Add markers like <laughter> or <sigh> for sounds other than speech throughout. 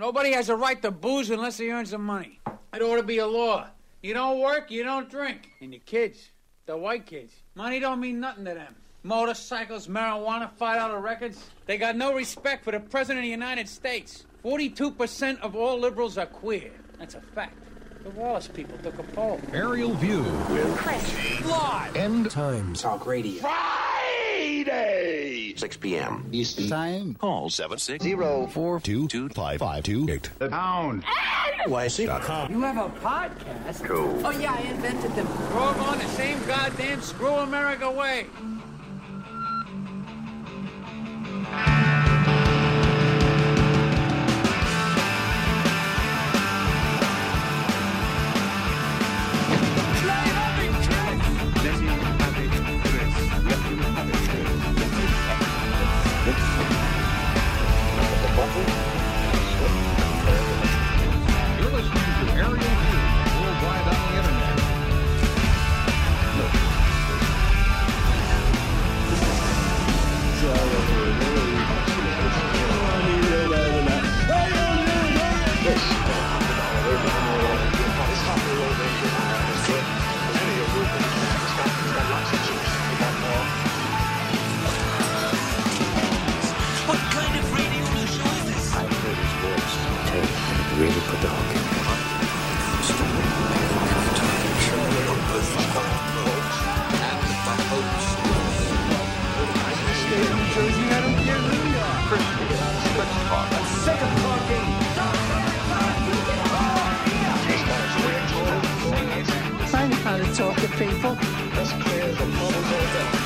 Nobody has a right to booze unless he earns some money. It ought to be a law. You don't work, you don't drink. And your kids, the white kids, money don't mean nothing to them. Motorcycles, marijuana, five dollar records. They got no respect for the President of the United States. 42% of all liberals are queer. That's a fact. The Wallace people took a poll. Aerial View. Chris. Live. End times. Talk radio. Friday! 6 p.m. Eastern Time. Call 760 Four two two five five two eight. The Pound. YC.com. You have a podcast? Cool. Oh, yeah, I invented them. We're all going the same goddamn screw America way. Talk to people. My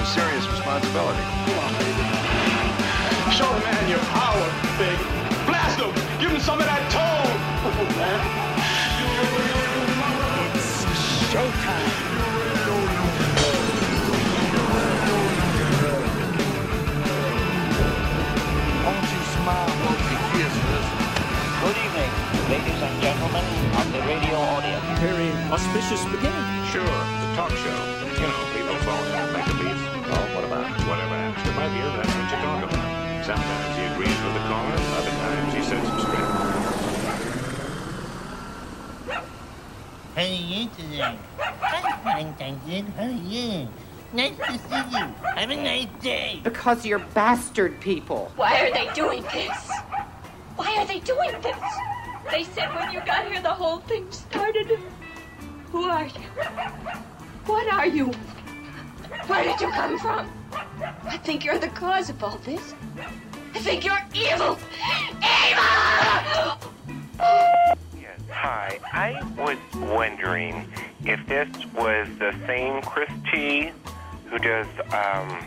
a serious responsibility. Show the man your power, big. Blast him. Give him some of that tone. It's show time. Don't you smile? Good evening, ladies and gentlemen of the radio audience. Very auspicious beginning. Sure, the talk show. You know, people phone happens to Buggy, that's what you talk about. Sometimes he agrees with the caller, other times he sets him straight. How are you today? I'm fine, thank you. How are you? Nice to see you. Have a nice day. Because you're bastard people. Why are they doing this? Why are they doing this? They said when you got here the whole thing started. Who are you? What are you? Where did you come from? I think you're the cause of all this. I think you're evil! Evil! Yes, hi. I was wondering if this was the same Chris T who does um,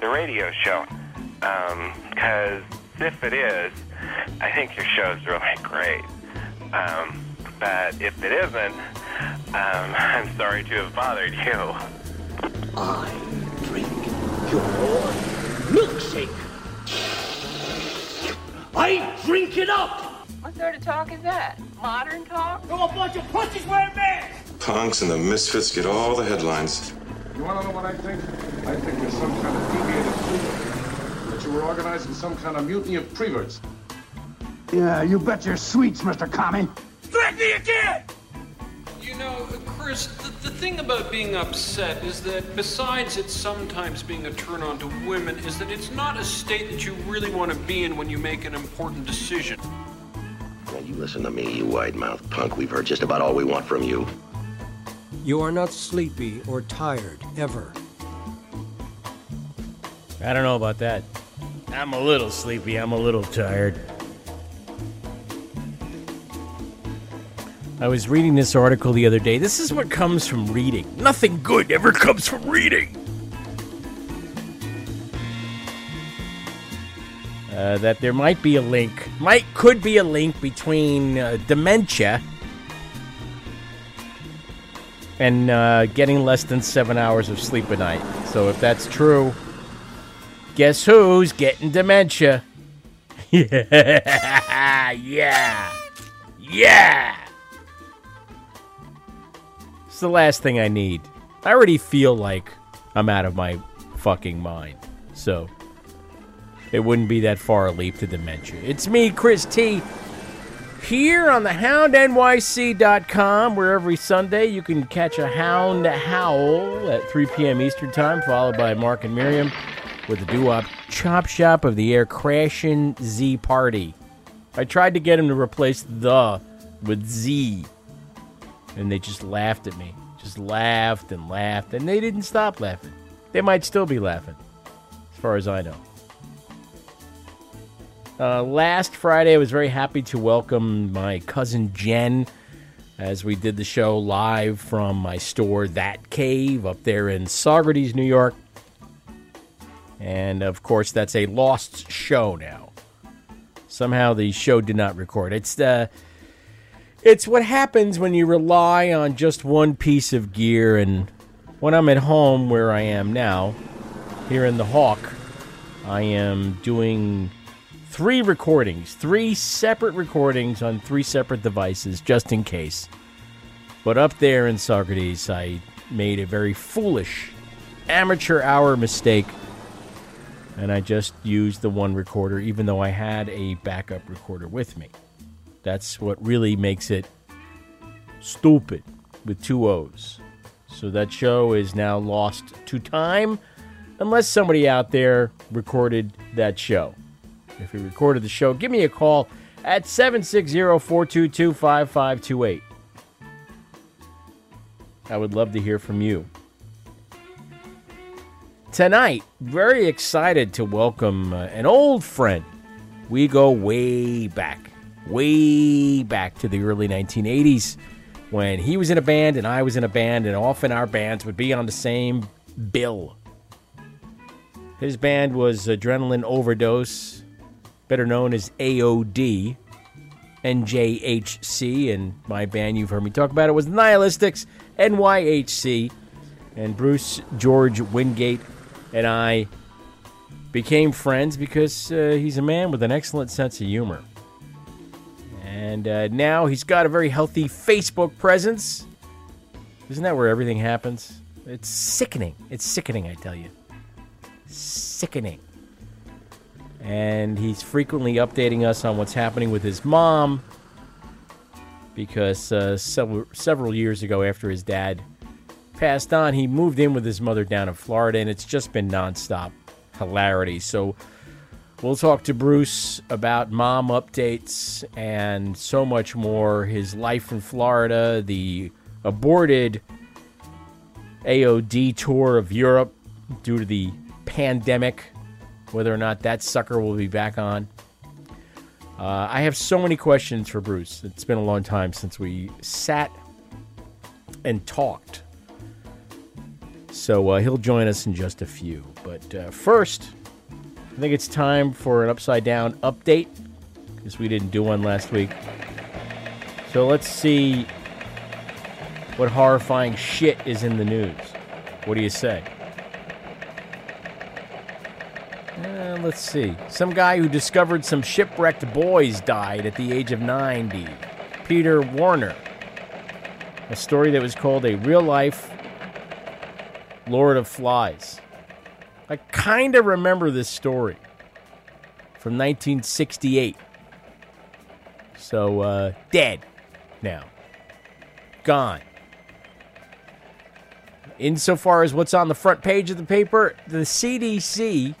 the radio show. Because if it is, I think your show's really great. Um, but if it isn't, um, <laughs> I'm sorry to have bothered you. I drink your milkshake. I drink it up. What sort of talk is that? Modern talk? You're a bunch of pussies wearing masks. Punks and the misfits get all the headlines. You want to know what I think? I think there's some kind of deviated prevert. That you were organizing some kind of mutiny of preverts. Yeah, you bet your sweets, Mr. Commie. Threaten me again! You know, Chris, the, the thing about being upset is that besides it sometimes being a turn on to women, is that it's not a state that you really want to be in when you make an important decision. Now, you listen to me, you wide-mouthed punk. We've heard just about all we want from you. You are not sleepy or tired, ever. I don't know about that. I'm a little sleepy. I'm a little tired. I was reading this article the other day. This is what comes from reading. Nothing good ever comes from reading. Uh, that there might be a link, might could be a link between uh, dementia and uh, getting less than seven hours of sleep a night. So if that's true, guess who's getting dementia? <laughs> yeah, yeah, yeah. The last thing I need. I already feel like I'm out of my fucking mind. So it wouldn't be that far a leap to dementia. It's me, Chris T, here on the houndnyc.com, where every Sunday you can catch a hound howl at 3 p.m. Eastern Time, followed by Mark and Miriam with the doo wop chop shop of the air crashing Z party. I tried to get him to replace the with Z, and they just laughed at me. Just laughed and laughed, and they didn't stop laughing. They might still be laughing, as far as I know. Uh, last Friday, I was very happy to welcome my cousin Jen as we did the show live from my store, That Cave, up there in Saugerties, New York. And of course, that's a lost show now. Somehow the show did not record. It's uh, it's what happens when you rely on just one piece of gear. And when I'm at home, where I am now, here in the Hawk, I am doing three recordings, three separate recordings on three separate devices, just in case. But up there in Saugerties, I made a very foolish amateur hour mistake, and I just used the one recorder, even though I had a backup recorder with me. That's what really makes it stupid with two O's. So that show is now lost to time, unless somebody out there recorded that show. If you recorded the show, give me a call at 760 422 5528. I would love to hear from you. Tonight, very excited to welcome uh, an old friend. We go way back, way back to the early 1980s when he was in a band and I was in a band, and often our bands would be on the same bill. His band was Adrenaline Overdose, better known as AOD, NJHC, and my band, you've heard me talk about it, was Nihilistics, NYHC. And Bruce George Wingate and I became friends because uh, he's a man with an excellent sense of humor. And uh, now he's got a very healthy Facebook presence. Isn't that where everything happens? It's sickening. It's sickening, I tell you. Sickening and he's frequently updating us on what's happening with his mom because uh, several, several years ago after his dad passed on he moved in with his mother down in florida and it's just been nonstop hilarity so we'll talk to bruce about mom updates and so much more his life in florida the aborted aod tour of europe due to the pandemic whether or not that sucker will be back on. Uh, I have so many questions for Bruce. It's been a long time since we sat and talked. So uh, he'll join us in just a few. But uh, first, think it's time for an upside down update because we didn't do one last week. So let's see what horrifying shit is in the news. What do you say? Uh, let's see. Some guy who discovered some shipwrecked boys died at the age of 90. Peter Warner. A story that was called A Real Life Lord of Flies. I kind of remember this story from 1968. So, uh, dead now. Gone. Insofar as what's on the front page of the paper, the CDC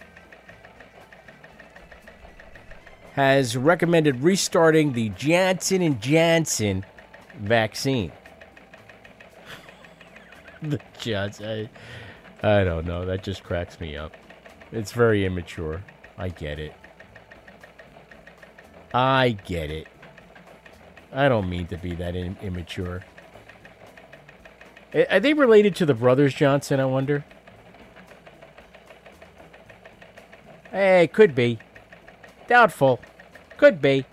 has recommended restarting the Janssen and Janssen vaccine. <laughs> the Johnson, I, don't know. That just cracks me up. It's very immature. I get it. I get it. I don't mean to be that in, immature. Are they related to the brothers Johnson? I wonder. Hey, could be. Doubtful. Could be.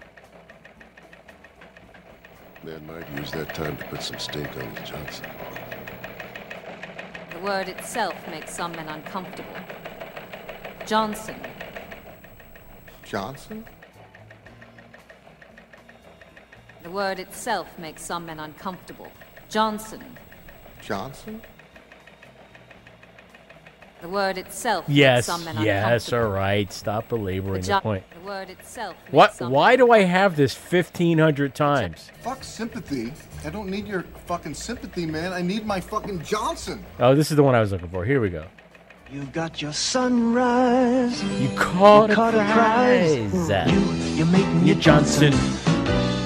Man might use that time to put some stink on his Johnson. The word itself makes some men uncomfortable. Johnson. Johnson? The word itself makes some men uncomfortable. Johnson. Johnson? The word itself Yes, makes some men yes, all right. Stop belaboring The the, point. The word itself makes What? some Why do I have this 1,500 times? Fuck sympathy. I don't need your fucking sympathy, man. I need my fucking Johnson. Oh, this is the one I was looking for. Here we go. You got your sunrise. You caught, caught a a prize. prize. You, you're making your Johnson.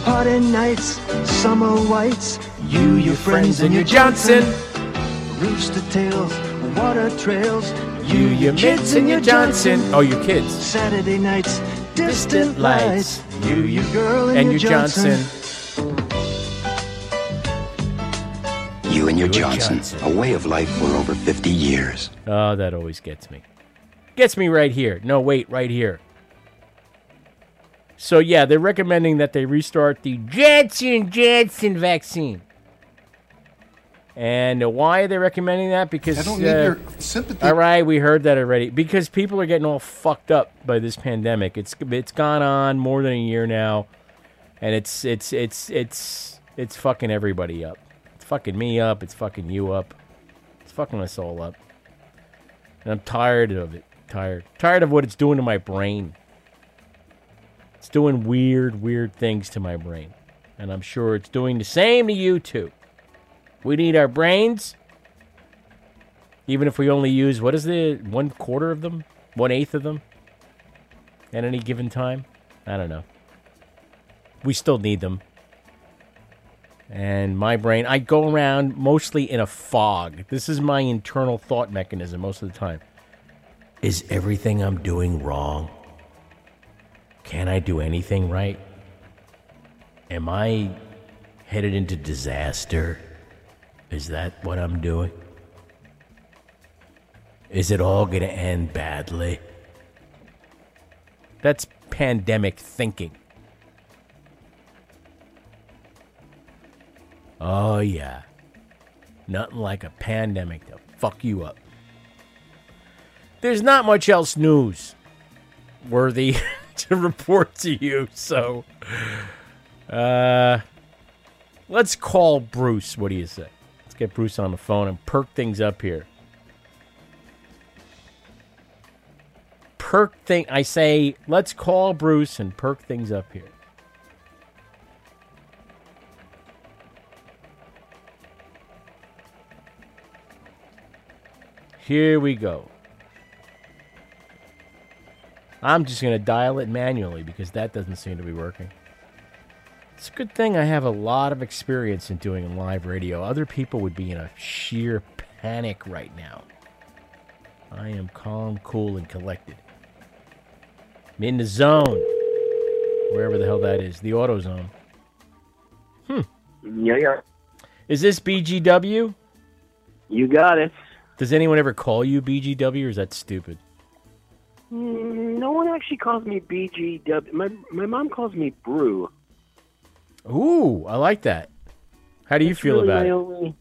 Party nights, summer whites. You, your friends, and your Johnson. Rooster tails, water trails. You, your mitts, and your Johnson. Oh, your kids. Saturday nights, distant lights. You, your girl, and, And your your Johnson. Johnson. You and your You and Johnson, Johnson. a way of life for over 50 years. Oh, that always gets me. Gets me right here. No, wait, right here. So yeah, they're recommending that they restart the Janssen Johnson vaccine. And why are they recommending that? Because I don't need uh, your sympathy. All right, we heard that already. Because people are getting all fucked up by this pandemic. It's it's gone on more than a year now, and it's it's it's it's it's fucking everybody up. It's fucking me up. It's fucking you up. It's fucking us all up. And I'm tired of it. Tired. Tired of what it's doing to my brain. It's doing weird, weird things to my brain. And I'm sure it's doing the same to you too. We need our brains. Even if we only use, what is the one quarter of them? One eighth of them? At any given time? I don't know. We still need them. And my brain, I go around mostly in a fog. This is my internal thought mechanism most of the time. Is everything I'm doing wrong? Can I do anything right? Am I headed into disaster? Is that what I'm doing? Is it all going to end badly? That's pandemic thinking. Oh, yeah. Nothing like a pandemic to fuck you up. There's not much else news worthy <laughs> to report to you, so uh let's call Bruce. What do you say? Let's get Bruce on the phone and perk things up here. Perk thing I say, let's call Bruce and perk things up here. Here we go. I'm just going to dial it manually because that doesn't seem to be working. It's a good thing I have a lot of experience in doing live radio. Other people would be in a sheer panic right now. I am calm, cool, and collected. I'm in the zone. Wherever the hell that is. The auto zone. Hmm. Yeah, yeah. Is this BGW? You got it. Does anyone ever call you BGW, or is that stupid? Mm, No one actually calls me BGW. My my mom calls me Brew. Ooh, I like that. How do you That's feel really about it? Only,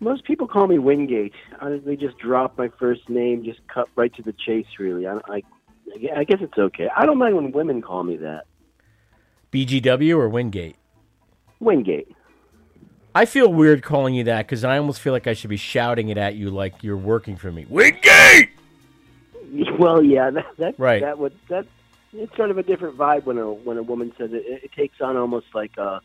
most people call me Wingate. Honestly, just drop my first name, just cut right to the chase. Really, I, I, I guess it's okay. I don't mind when women call me that. BGW or Wingate? Wingate. I feel weird calling you that because I almost feel like I should be shouting it at you like you're working for me. Wingate! <laughs> Well, yeah, that that Right. that would that it's sort of a different vibe when a when a woman says it. It, it takes on almost like a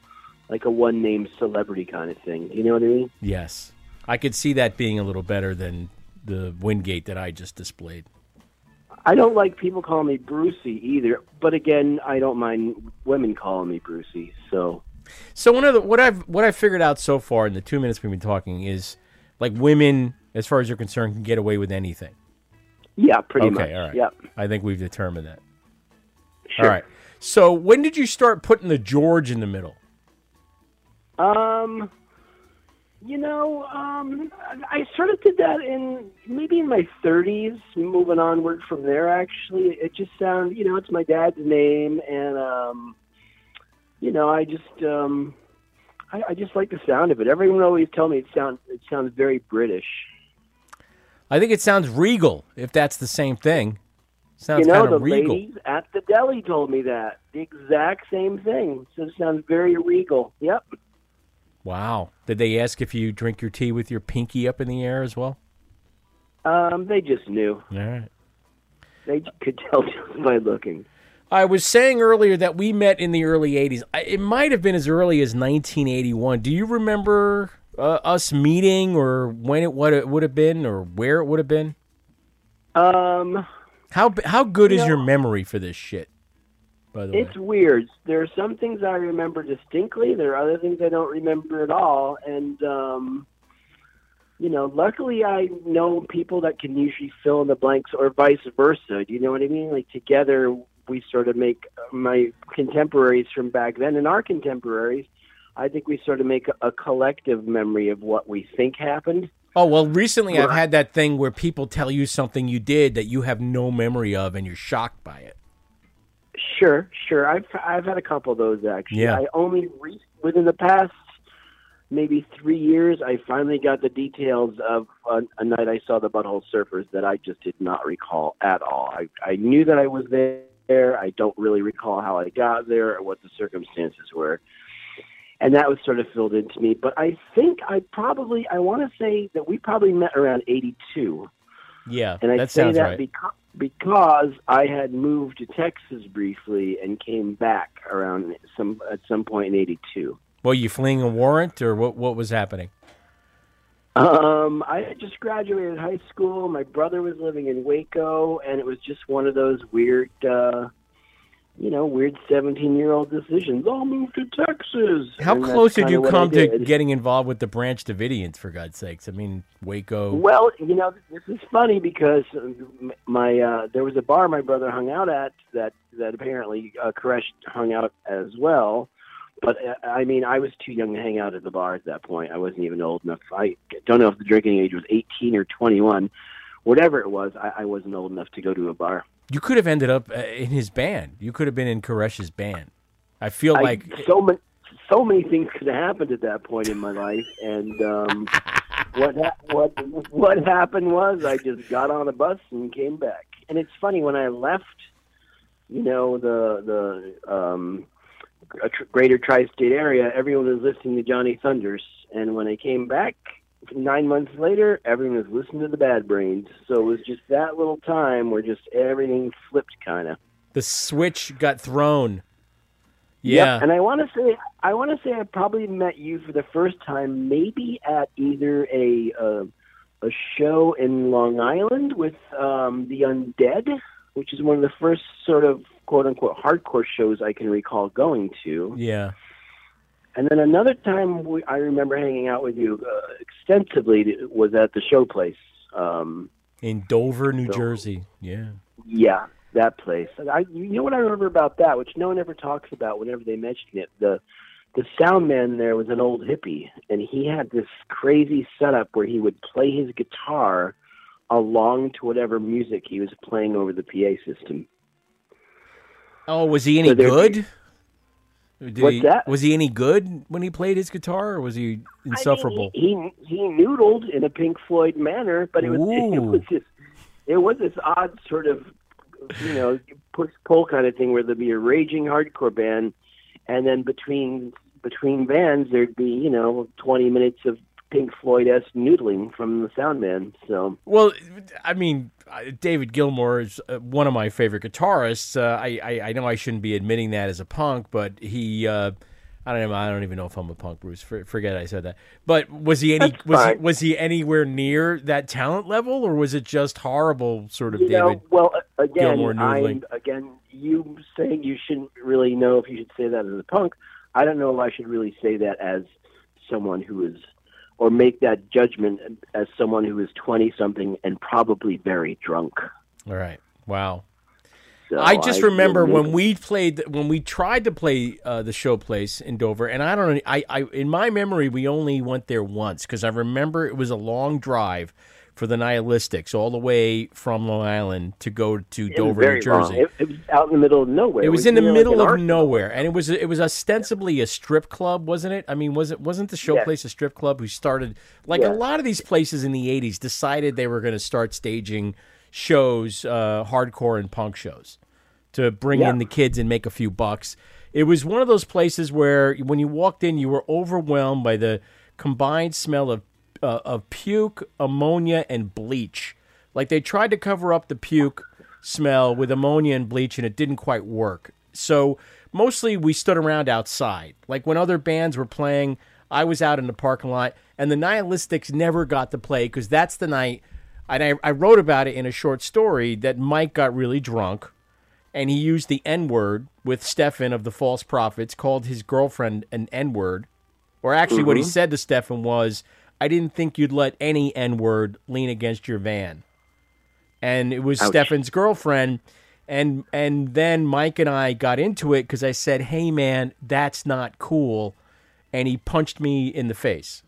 like a one name celebrity kind of thing. You know what I mean? Yes. I could see that being a little better than the Wingate that I just displayed. I don't like people calling me Brucey either, but again, I don't mind women calling me Brucey. So So one of the what I've what I've figured out so far in the two minutes we've been talking is like women, as far as you're concerned, can get away with anything. yeah, pretty okay, much. all right. Yep. I think we've determined that. Sure. All right. So when did you start putting the George in the middle? Um, you know, um, I sort of did that in maybe in my 30s, moving onward from there. Actually, it just sounded, you know, it's my dad's name, and um, you know, I just, um, I, I just like the sound of it. Everyone always tell me it sounds, it sounds very British. I think it sounds regal, if that's the same thing. Sounds you know, kind the regal. ladies at the deli told me that the exact same thing. So it sounds very regal. Yep. Wow. Did they ask if you drink your tea with your pinky up in the air as well? Um, they just knew. All right. They could tell <laughs> just by looking. I was saying earlier that we met in the early 80s. It might have been as early as 1981. Do you remember uh, us meeting or when it what it would have been or where it would have been? Um, How how good is You your memory for this shit? By the way. It's weird. There are some things I remember distinctly. There are other things I don't remember at all. And um, you know, luckily I know people that can usually fill in the blanks, or vice versa. Do you know what I mean? Like together, we sort of make my contemporaries from back then and our contemporaries. I think we sort of make a, a collective memory of what we think happened. Oh, well, recently I've had that thing where people tell you something you did that you have no memory of and you're shocked by it. Sure, sure. I've I've had a couple of those actually. Yeah. I only re- within the past maybe three years, I finally got the details of a, a night I saw the Butthole Surfers that I just did not recall at all. I I knew that I was there. I don't really recall how I got there or what the circumstances were. And that was sort of filled into me. But I think I probably I want to say that we probably met around eighty two. Yeah, And I that say sounds that right. because, because I had moved to Texas briefly and came back around some at some point in '82. well, you fleeing a warrant or what? What was happening? Um, I had just graduated high school. My brother was living in Waco, and it was just one of those weird, uh, you know, weird seventeen-year-old decisions. I'll move to Texas. How And close did you come to getting involved with the Branch Davidians, for God's sakes? I mean, Waco. Well, you know, this is funny because uh, my uh, there was a bar my brother hung out at that that apparently uh, Koresh hung out as well. But uh, I mean, I was too young to hang out at the bar at that point. I wasn't even old enough. I don't know if the drinking age was 18 or 21. Whatever it was, I, I wasn't old enough to go to a bar. You could have ended up uh, in his band. You could have been in Koresh's band. I feel I- like so many so many things could have happened at that point in my life, and um, <laughs> what ha- what what happened was I just got on a bus and came back. And it's funny when I left, you know, the the um, a tr- greater tri-state area, everyone was listening to Johnny Thunders, and when I came back nine months later, everyone was listening to the Bad Brains. So it was just that little time where just everything flipped, kind of. the switch got thrown. Yep, Yeah. and I want to say I want to say I probably met you for the first time maybe at either a uh, a show in Long Island with um, the Undead, which is one of the first sort of quote unquote hardcore shows I can recall going to. Yeah. And then another time we, I remember hanging out with you uh, extensively was at the show place. Um, In Dover, New So- Jersey. Yeah. yeah, that place. I, you know what I remember about that, which no one ever talks about whenever they mention it. The the sound man there was an old hippie, and he had this crazy setup where he would play his guitar along to whatever music he was playing over the PA system. Oh, was he any So there- good? Did What's he, that? Was he any good when he played his guitar, or was he insufferable? He he noodled in a Pink Floyd manner, but it was <laughs> it was just it was this odd sort of you know push pull kind of thing where there'd be a raging hardcore band, and then between between bands there'd be you know twenty minutes of Pink Floyd esque noodling from the sound man. So Well, I mean, uh, David Gilmour is uh, one of my favorite guitarists. Uh, I, I I know I shouldn't be admitting that as a punk, but he. Uh, I don't know. I don't even know if I'm a punk, Bruce. For, forget I said that. But was he any? Was he, was he anywhere near that talent level, or was it just horrible, sort of you know, David well again, I'm again you saying you shouldn't really know if you should say that as a punk. I don't know if I should really say that as someone who is or make that judgment as someone who is 20 something and probably very drunk. All right. Wow. So I just I remember when we played when we tried to play uh, the show place in Dover, and I don't know. I, I in my memory we only went there once because I remember it was a long drive for the Nihilistics all the way from Long Island to go to it Dover, New Jersey. It, it was out in the middle of nowhere. It was in the near like middle of nowhere, and it was it was ostensibly a strip club, wasn't it? I mean, was it wasn't the show Yes. a strip club? Who started like a lot of these places in the '80s decided they were going to start staging shows, uh, hardcore and punk shows, to bring Yeah. in the kids and make a few bucks. It was one of those places where when you walked in, you were overwhelmed by the combined smell of uh, of puke, ammonia, and bleach. Like they tried to cover up the puke smell with ammonia and bleach, and it didn't quite work. So mostly we stood around outside. Like when other bands were playing, I was out in the parking lot, and the Nihilistics never got to play because that's the night. And I, I wrote about it in a short story that Mike got really drunk and he used the N word with Stefan of the False Prophets, called his girlfriend an N word. Or actually, what he Mhm. said to Stefan was, I didn't think you'd let any N word lean against your van. And it was Ouch. Stefan's girlfriend. And, and then Mike and I got into it because I said, hey, man, that's not cool. And he punched me in the face.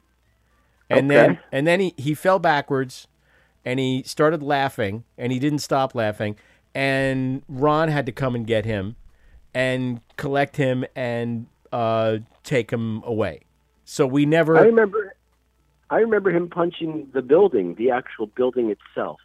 And then and then he, he fell backwards and he started laughing and he didn't stop laughing and Ron had to come and get him and collect him and uh, take him away. So we never I remember I remember him punching the building, the actual building itself.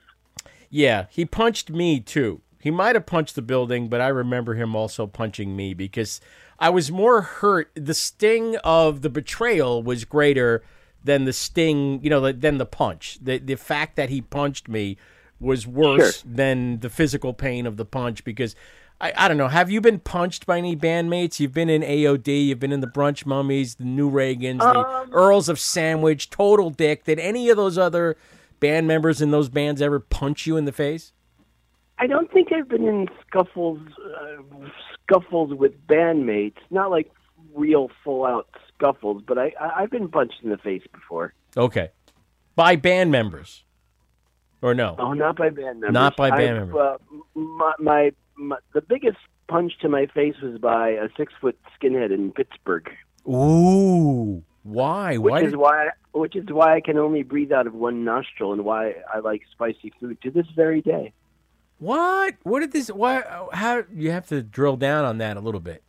Yeah, he punched me too. He might have punched the building, but I remember him also punching me because I was more hurt. The sting of the betrayal was greater than the sting, you know, than the punch. The the fact that he punched me was worse Sure. than the physical pain of the punch because I, I don't know. Have you been punched by any bandmates? You've been in AOD, you've been in the Brunch Mummies, the New Reagans, Um, the Earls of Sandwich, Total Dick. Did any of those other band members in those bands ever punch you in the face? I don't think I've been in scuffles uh, scuffles with bandmates, not like real full out scuffles, but I, I I've been punched in the face before. Okay. By band members. Or no? Oh, not by band members. Not by band I've, members. Uh, my, my, my the biggest punch to my face was by a six foot skinhead in Pittsburgh, Ooh. Why? which Why is did, why which is why I can only breathe out of one nostril, and why I like spicy food to this very day. What? What did this why how you have to drill down on that a little bit.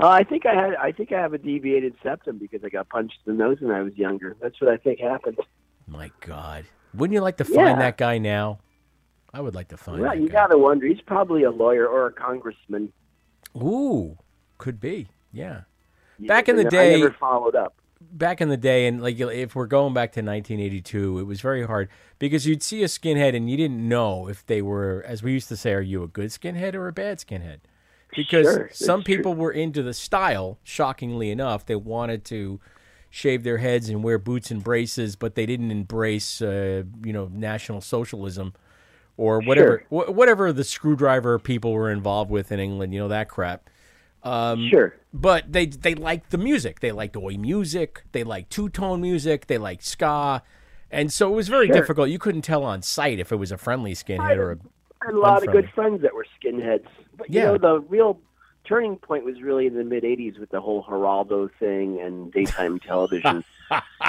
Uh, I think I had I think I have a deviated septum because I got punched in the nose when I was younger. That's what I think happened. My god. Wouldn't you like to find Yeah. that guy now? I would like to find Well, you guy. gotta wonder. He's probably a lawyer or a congressman. Ooh. Could be. Yeah. You Back in the know. I day never followed up. back in the day, and like if we're going back to 1982, it was very hard because you'd see a skinhead and you didn't know if they were, as we used to say, are you a good skinhead or a bad skinhead? Because Sure, some true. people were into the style. Shockingly enough, they wanted to shave their heads and wear boots and braces, but they didn't embrace, uh, you know, national socialism or whatever, wh- whatever the Skrewdriver people were involved with in England. You know that crap. Um, Sure. But they they liked the music. They liked oi music. They liked two tone music. They liked ska, and so it was very Sure. difficult. You couldn't tell on sight if it was a friendly skinhead or a I had a lot of good friends that were skinheads. But Yeah. you know, the real turning point was really in the mid '80s with the whole Geraldo thing and daytime <laughs> television.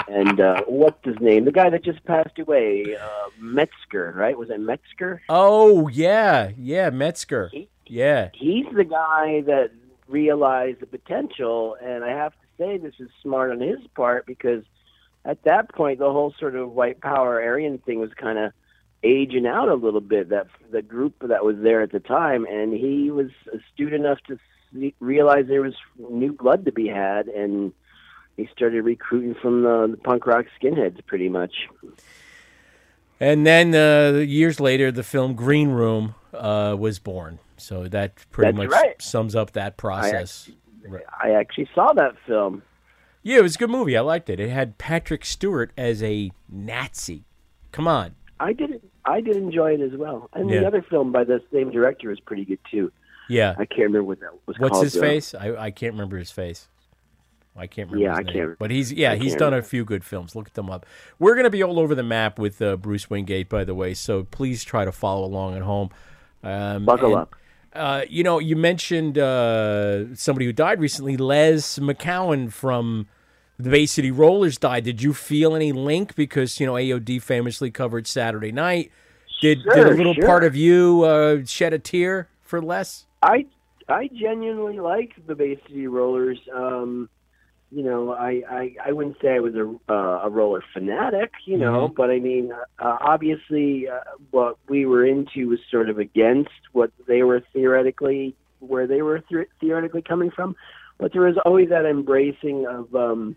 and uh, what's his name? The guy that just passed away, uh, Metzger, right? Was it Metzger? Oh yeah, yeah, Metzger. Yeah, He's the guy that realized the potential, and I have to say this is smart on his part because at that point the whole sort of white power Aryan thing was kind of aging out a little bit. That the group that was there at the time, and he was astute enough to see, realize there was new blood to be had, and he started recruiting from the, the punk rock skinheads, pretty much. and then uh, years later, the film Green Room uh, was born. So that pretty That's much right. sums up that process. I actually saw that film. Yeah, it was a good movie. I liked it. It had Patrick Stewart as a Nazi. Come on. I did. I did enjoy it as well, and Yeah. the other film by the same director is pretty good too. Yeah. I can't remember what that was What's called. his though. face? I, I can't remember his face. I can't remember. Yeah, I name. can't- But he's yeah, I he's done a few good films. Look them up. We're gonna be all over the map with uh, Bruce Wingate, by the way. So please try to follow along at home. Um, Buckle and, up. Uh, you know, you mentioned uh, somebody who died recently, Les McKeown from the Bay City Rollers died. Did you feel any link because you know AOD famously covered Saturday Night? Did did a little sure. part of you uh, shed a tear for Les? I I genuinely like the Bay City Rollers. Um, you know, I, I I wouldn't say I was a uh, a roller fanatic, you know, Mhm. but I mean, uh, obviously, uh, what we were into was sort of against what they were theoretically where they were the- theoretically coming from. But there was always that embracing of um,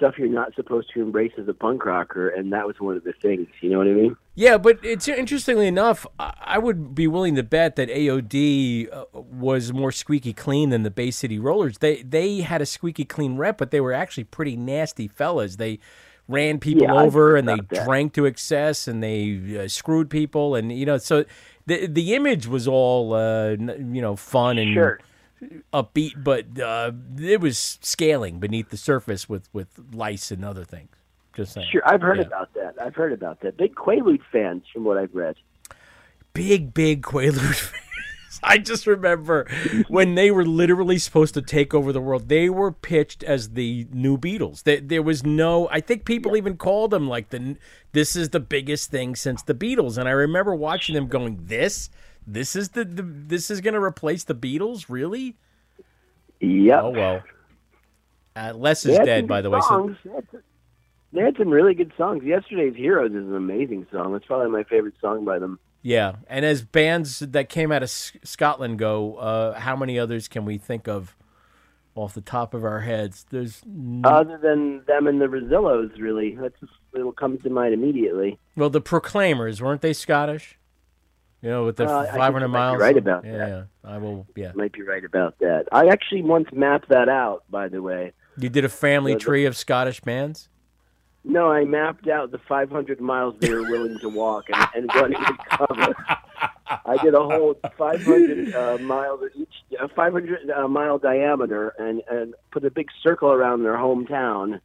stuff you're not supposed to embrace as a punk rocker, and that was one of the things. You know what I mean? Yeah, but it's interestingly enough, I would be willing to bet that AOD uh, was more squeaky clean than the Bay City Rollers. They they had a squeaky clean rep, but they were actually pretty nasty fellas. They ran people Yeah, over and they that. drank to excess and they uh, screwed people and you know so the the image was all uh, you know fun and Sure. Upbeat, but uh, it was scaling beneath the surface with with lice and other things. Just saying. Sure, I've heard Yeah. about that. I've heard about that. Big Quaalude fans, from what I've read. big, big Quaalude <laughs> fans. I just remember when they were literally supposed to take over the world. They were pitched as the new Beatles. There, there was no. I think people even called them like the. This is the biggest thing since the Beatles. And I remember watching them going, "This, this is the, the this is going to replace the Beatles, really?" Yep. Oh well. Uh, Les is dead, by the way. So. They had some- They had some really good songs. Yesterday's Heroes is an amazing song. It's probably my favorite song by them. Yeah, and as bands that came out of Scotland go, uh, how many others can we think of off the top of our heads? There's n- Other than them and the Rezillos, really, that's what comes to mind immediately. well, the Proclaimers weren't they Scottish? You know, with the Uh, I think 500 might be miles. right about yeah, that. Yeah, I will. Yeah, Might be right about that. I actually once mapped that out, by the way. you did a family The- the- tree of Scottish bands. No, I mapped out the 500 miles they were willing to walk and, and what it would cover. I did a whole 500 uh, miles each, uh, 500 uh, mile diameter, and and put a big circle around their hometown,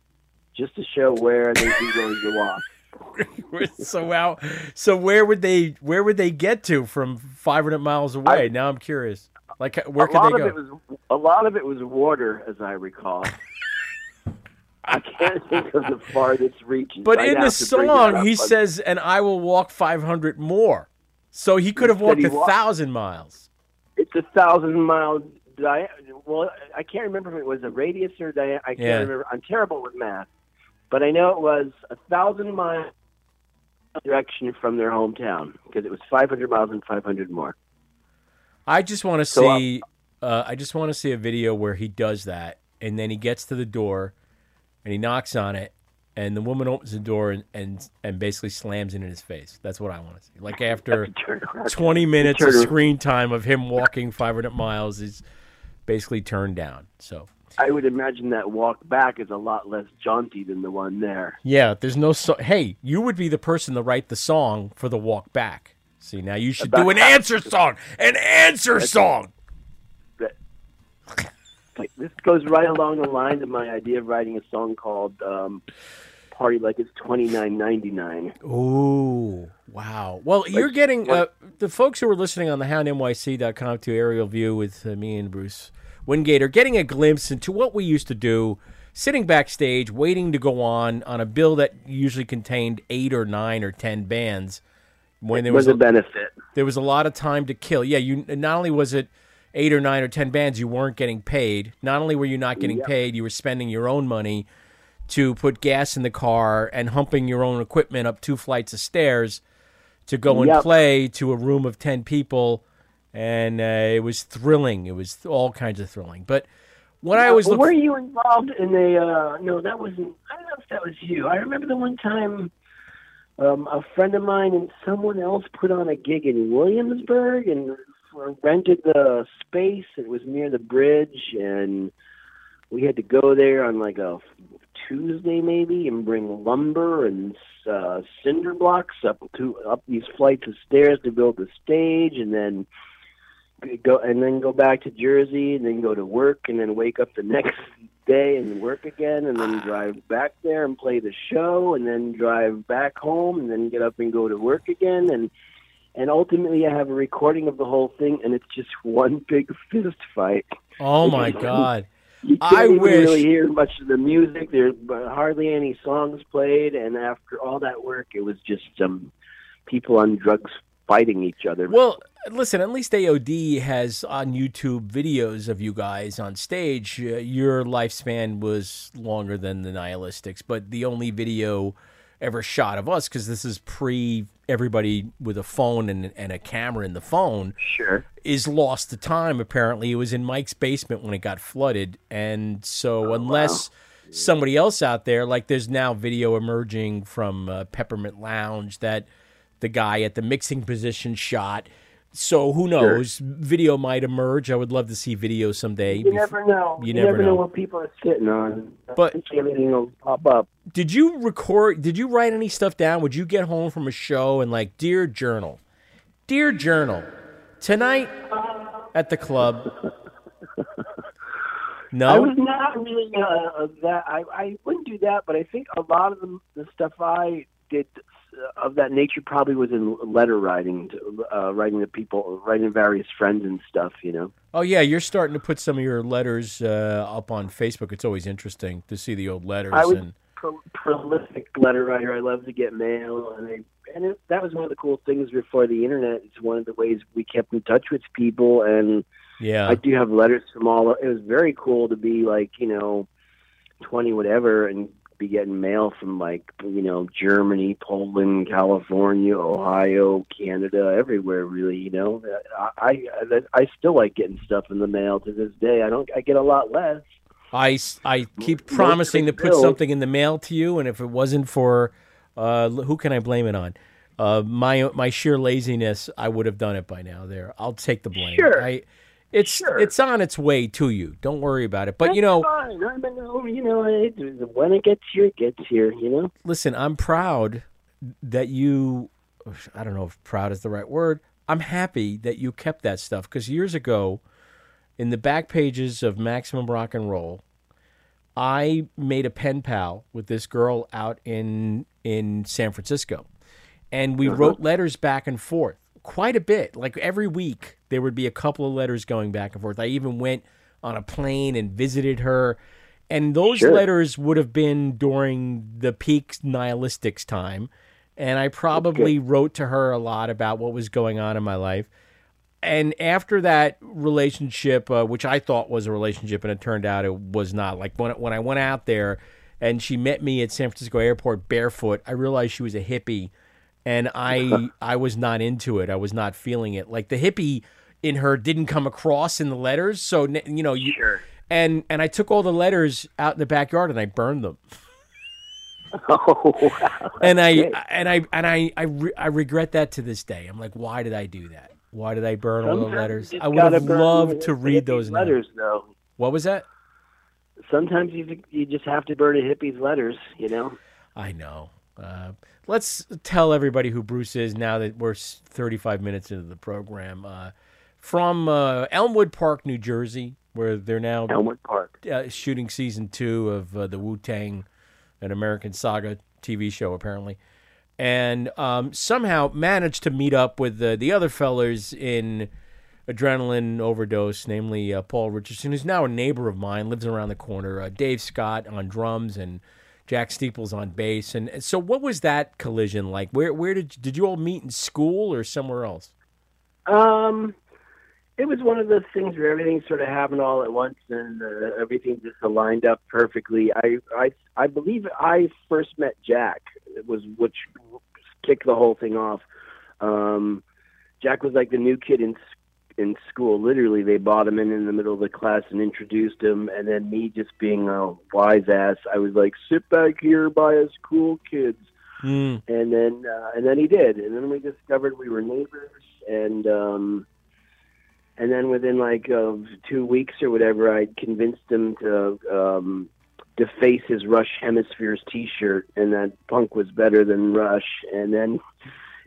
just to show where they'd be willing to walk. <laughs> so how? So where would they? Where would they get to from 500 miles away? now I'm curious. Like, where a could lot they of go? it was a lot of it was water, as I recall. <laughs> I can't think of the farthest reaches. But I'd in the have to bring it song, he says, "And I will walk 500 more." So he could have walked a wa- thousand miles. it's a thousand mile di- Well, I can't remember if it was a radius or dia- I can't Yeah. remember. I'm terrible with math, but I know it was a thousand mile direction from their hometown because it was 500 miles and 500 more. I just want to So, uh, see. Uh, I just want to see a video where he does that, and then he gets to the door, and he knocks on it, and the woman opens the door and and, and basically slams it in his face. That's what I want to see. Like after <laughs> twenty minutes of screen time of him walking five hundred miles is basically turned down. So I would imagine that walk back is a lot less jaunty than the one there. yeah, there's no. So- hey, you would be the person to write the song for the walk back. See, now you should do an that. answer song. An answer song. Like this goes right along the lines of my idea of writing a song called um, party like it's twenty nine ninety nine. Ooh, wow. Well, you're getting uh, the folks who are listening on the houndnyc.com to Aerial View with uh, me and Bruce Wingate are getting a glimpse into what we used to do, sitting backstage, waiting to go on on a bill that usually contained eight or nine or ten bands. When there was was a benefit. there was a lot of time to kill. Yeah, you not only was it eight or nine or ten bands, you weren't getting paid. Not only were you not getting Yep. paid, you were spending your own money to put gas in the car and humping your own equipment up two flights of stairs to go and Yep. play to a room of ten people, and uh, it was thrilling. It was all kinds of thrilling. But what I always Well, look were you involved in a? Uh, no, that wasn't. I don't know if that was you. I remember the one time um, a friend of mine and someone else put on a gig in Williamsburg and rented the space. It was near the bridge, and we had to go there on like a Tuesday maybe and bring lumber and uh, cinder blocks up to up these flights of stairs to build the stage, and then go and then go back to Jersey and then go to work and then wake up the next day and work again and then drive back there and play the show and then drive back home and then get up and go to work again and and ultimately I have a recording of the whole thing and it's just <laughs> one big fist fight. Oh my God! You can't I wish. really hear much of the music. There's hardly any songs played, and after all that work, it was just some people on drugs fighting each other. Well, listen, at least AOD has on YouTube videos of you guys on stage. Uh, your lifespan was longer than the Nihilistics, but the only video ever shot of us, because this is pre everybody with a phone and, and a camera in the phone, sure, is lost to time. Apparently, it was in Mike's basement when it got flooded, and so unless somebody else out there, like there's now video emerging from uh, Peppermint Lounge that the guy at the mixing position shot. So who Sure. knows? Video might emerge. I would love to see video someday. You never know. You never know. know. what people are sitting on. But- everything will pop up. Did you record? Did you write any stuff down? Would you get home from a show and like, dear journal, dear journal, tonight at the club? <laughs> No, I was not really uh, uh, that. I I wouldn't do that, but I think a lot of the, the stuff I did uh, of that nature probably was in letter writing, to, uh, writing to people, writing to various friends and stuff. You know. Oh yeah, you're starting to put some of your letters uh, up on Facebook. It's always interesting to see the old letters. I was and pro- prolific letter writer. I love to get mail, and I and it, that was one of the cool things before the internet. It's one of the ways we kept in touch with people, and yeah, I do have letters from all. It was very cool to be like you know, twenty whatever, and be getting mail from like you know Germany, Poland, California, Ohio, Canada, everywhere. Really, you know, I I, I still like getting stuff in the mail to this day. I don't. I get a lot less. I, I keep promising to put something in the mail to you, and if it wasn't for, uh, who can I blame it on? Uh, my my sheer laziness, I would have done it by now. There, I'll take the blame. Sure. I, it's it's on its way to you. Don't worry about it. But you know, fine. I mean, you know, it, when it gets here, it gets here. You know. listen, I'm proud that you. I don't know if proud is the right word. I'm happy that you kept that stuff because years ago, in the back pages of Maximum Rock and Roll, I made a pen pal with this girl out in in San Francisco, and we Uh-huh. wrote letters back and forth quite a bit. Like every week, there would be a couple of letters going back and forth. I even went on a plane and visited her. And those Sure. letters would have been during the peak nihilistics time. And I probably wrote to her a lot about what was going on in my life. And after that relationship, uh, which I thought was a relationship, and it turned out it was not. Like when when I went out there, and she met me at San Francisco airport barefoot, I realized she was a hippie, and I <laughs> I was not into it. I was not feeling it. Like the hippie in her didn't come across in the letters. So you know you. And and I took all the letters out in the backyard and I burned them. <laughs> Oh wow! and I great. and I and I I, re- I regret that to this day. I'm like, why did I do that? Why did I burn all the letters? I would have loved to read those now. letters, though. What was that? Sometimes you you just have to burn a hippie's letters. You know. I know. Uh, let's tell everybody who Bruce is now that we're 35 minutes into the program. Uh, from uh, Elmwood Park, New Jersey, where they're now Elmwood Park uh, shooting season two of uh, the Wu Tang, an American Saga TV show apparently, and um, somehow managed to meet up with the the other fellers in adrenaline overdose, namely uh, Paul Richardson, who's now a neighbor of mine, lives around the corner. Uh, Dave Scott on drums and Jack Steeples on bass. And so, what was that collision like? Where where did did you all meet in school or somewhere else? Um, it was one of those things where everything sort of happened all at once, and uh, everything just aligned up perfectly. I, I, I believe I first met Jack. It was which kicked the whole thing off. Um, Jack was like the new kid in in school. Literally, they brought him in in the middle of the class and introduced him, and then me just being a wise ass, I was like, "Sit back here by us cool kids." Mm. and then uh, and then he did, and then we discovered we were neighbors, and um, and then within like uh, two weeks or whatever, I convinced him to um, deface his Rush Hemispheres T-shirt, and that Punk was better than Rush, and then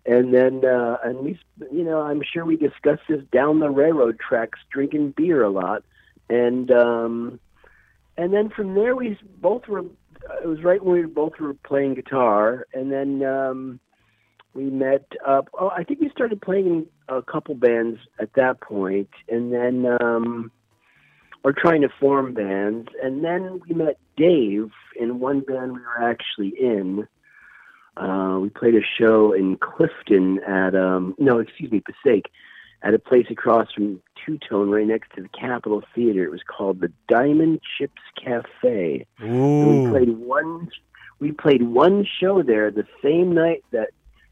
and then uh, and we, you know, I'm sure we discussed this down the railroad tracks, drinking beer a lot, and um, and then from there we both were. It was right when we both were playing guitar, and then um, we met up. Oh, I think we started playing in a couple bands at that point, and then um, or trying to form bands, and then we met Dave in one band we were actually in. Uh, we played a show in Clifton at um, no, excuse me, Passaic, at a place across from Two Tone, right next to the Capitol Theater. It was called the Diamond Chips Cafe. We played one. We played one show there the same night that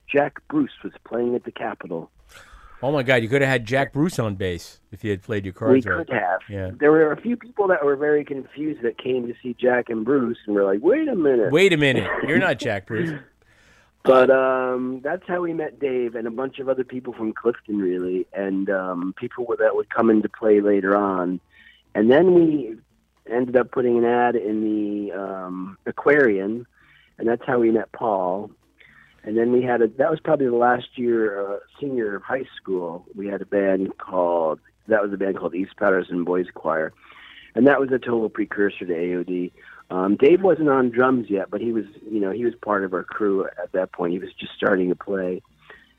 Jack Bruce was playing at the Capitol. Oh my God! You could have had Jack Bruce on bass if you had played your cards we right. could have. Yeah. There were a few people that were very confused that came to see Jack and Bruce and were like, "Wait a minute, Wait a minute! You're not Jack Bruce. <laughs> But um, that's how we met Dave and a bunch of other people from Clifton, really, and um, people that would come into play later on. And then we ended up putting an ad in the um, Aquarian, and that's how we met Paul. And then we had a that was probably the last year, uh, senior of high school. We had a band called that was a band called East Paterson Boys Choir, and that was a total precursor to AOD. Um, Dave wasn't on drums yet, but he was, you know, he was part of our crew at that point. He was just starting to play.